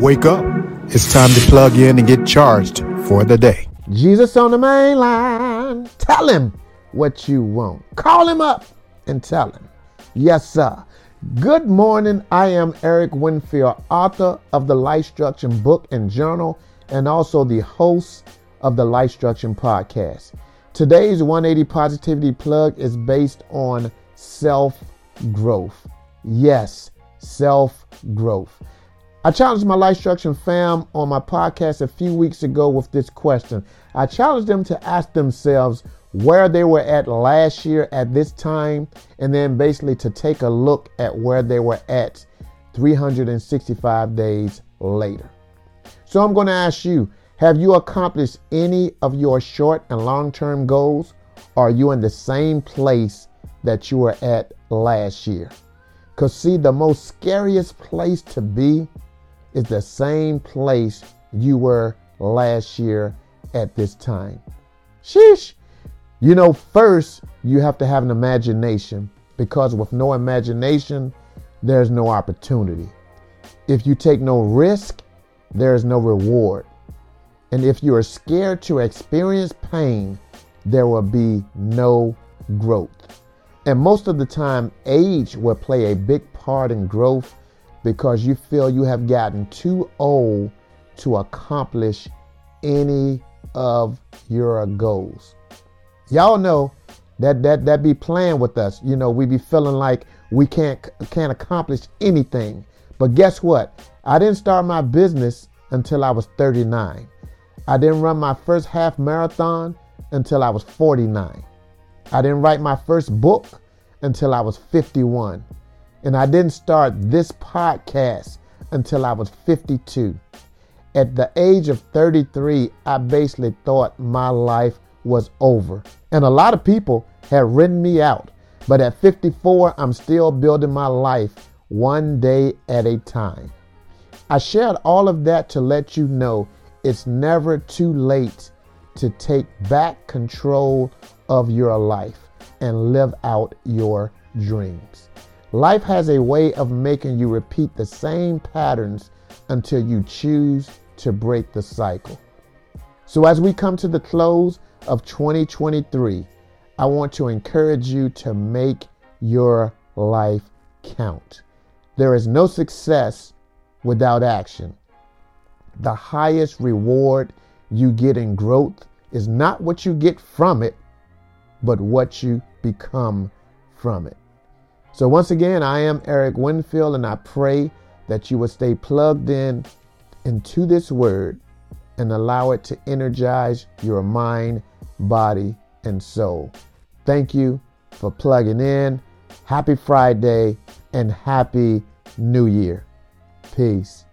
Wake up. It's time to plug in and get charged for the day. Jesus on the main line. Tell him what you want. Call him up and tell him. Yes, sir. Good morning. I am Eric Winfield, author of the LifeStruction book and journal, and also the host of the LifeStruction podcast. Today's 180 Positivity plug is based on self growth. Yes, self growth. I challenged my LifeStruction fam on my podcast a few weeks ago with this question. I challenged them to ask themselves where they were at last year at this time, and then basically to take a look at where they were at 365 days later. So I'm going to ask you have you accomplished any of your short and long term goals? Or are you in the same place that you were at last year? Because, see, the most scariest place to be is the same place you were last year at this time. Sheesh. You know, first, you have to have an imagination because with no imagination, there's no opportunity. If you take no risk, there is no reward. And if you are scared to experience pain, there will be no growth. And most of the time, age will play a big part in growth because you feel you have gotten too old to accomplish any of your goals. Y'all know that that that be playing with us. You know, we be feeling like we can't can't accomplish anything. But guess what? I didn't start my business until I was 39. I didn't run my first half marathon until I was 49. I didn't write my first book until I was 51. And I didn't start this podcast until I was 52. At the age of 33, I basically thought my life was over. And a lot of people had written me out. But at 54, I'm still building my life one day at a time. I shared all of that to let you know it's never too late to take back control of your life and live out your dreams. Life has a way of making you repeat the same patterns until you choose to break the cycle. So, as we come to the close of 2023, I want to encourage you to make your life count. There is no success without action. The highest reward you get in growth is not what you get from it, but what you become from it. So, once again, I am Eric Winfield, and I pray that you will stay plugged in into this word and allow it to energize your mind, body, and soul. Thank you for plugging in. Happy Friday and Happy New Year. Peace.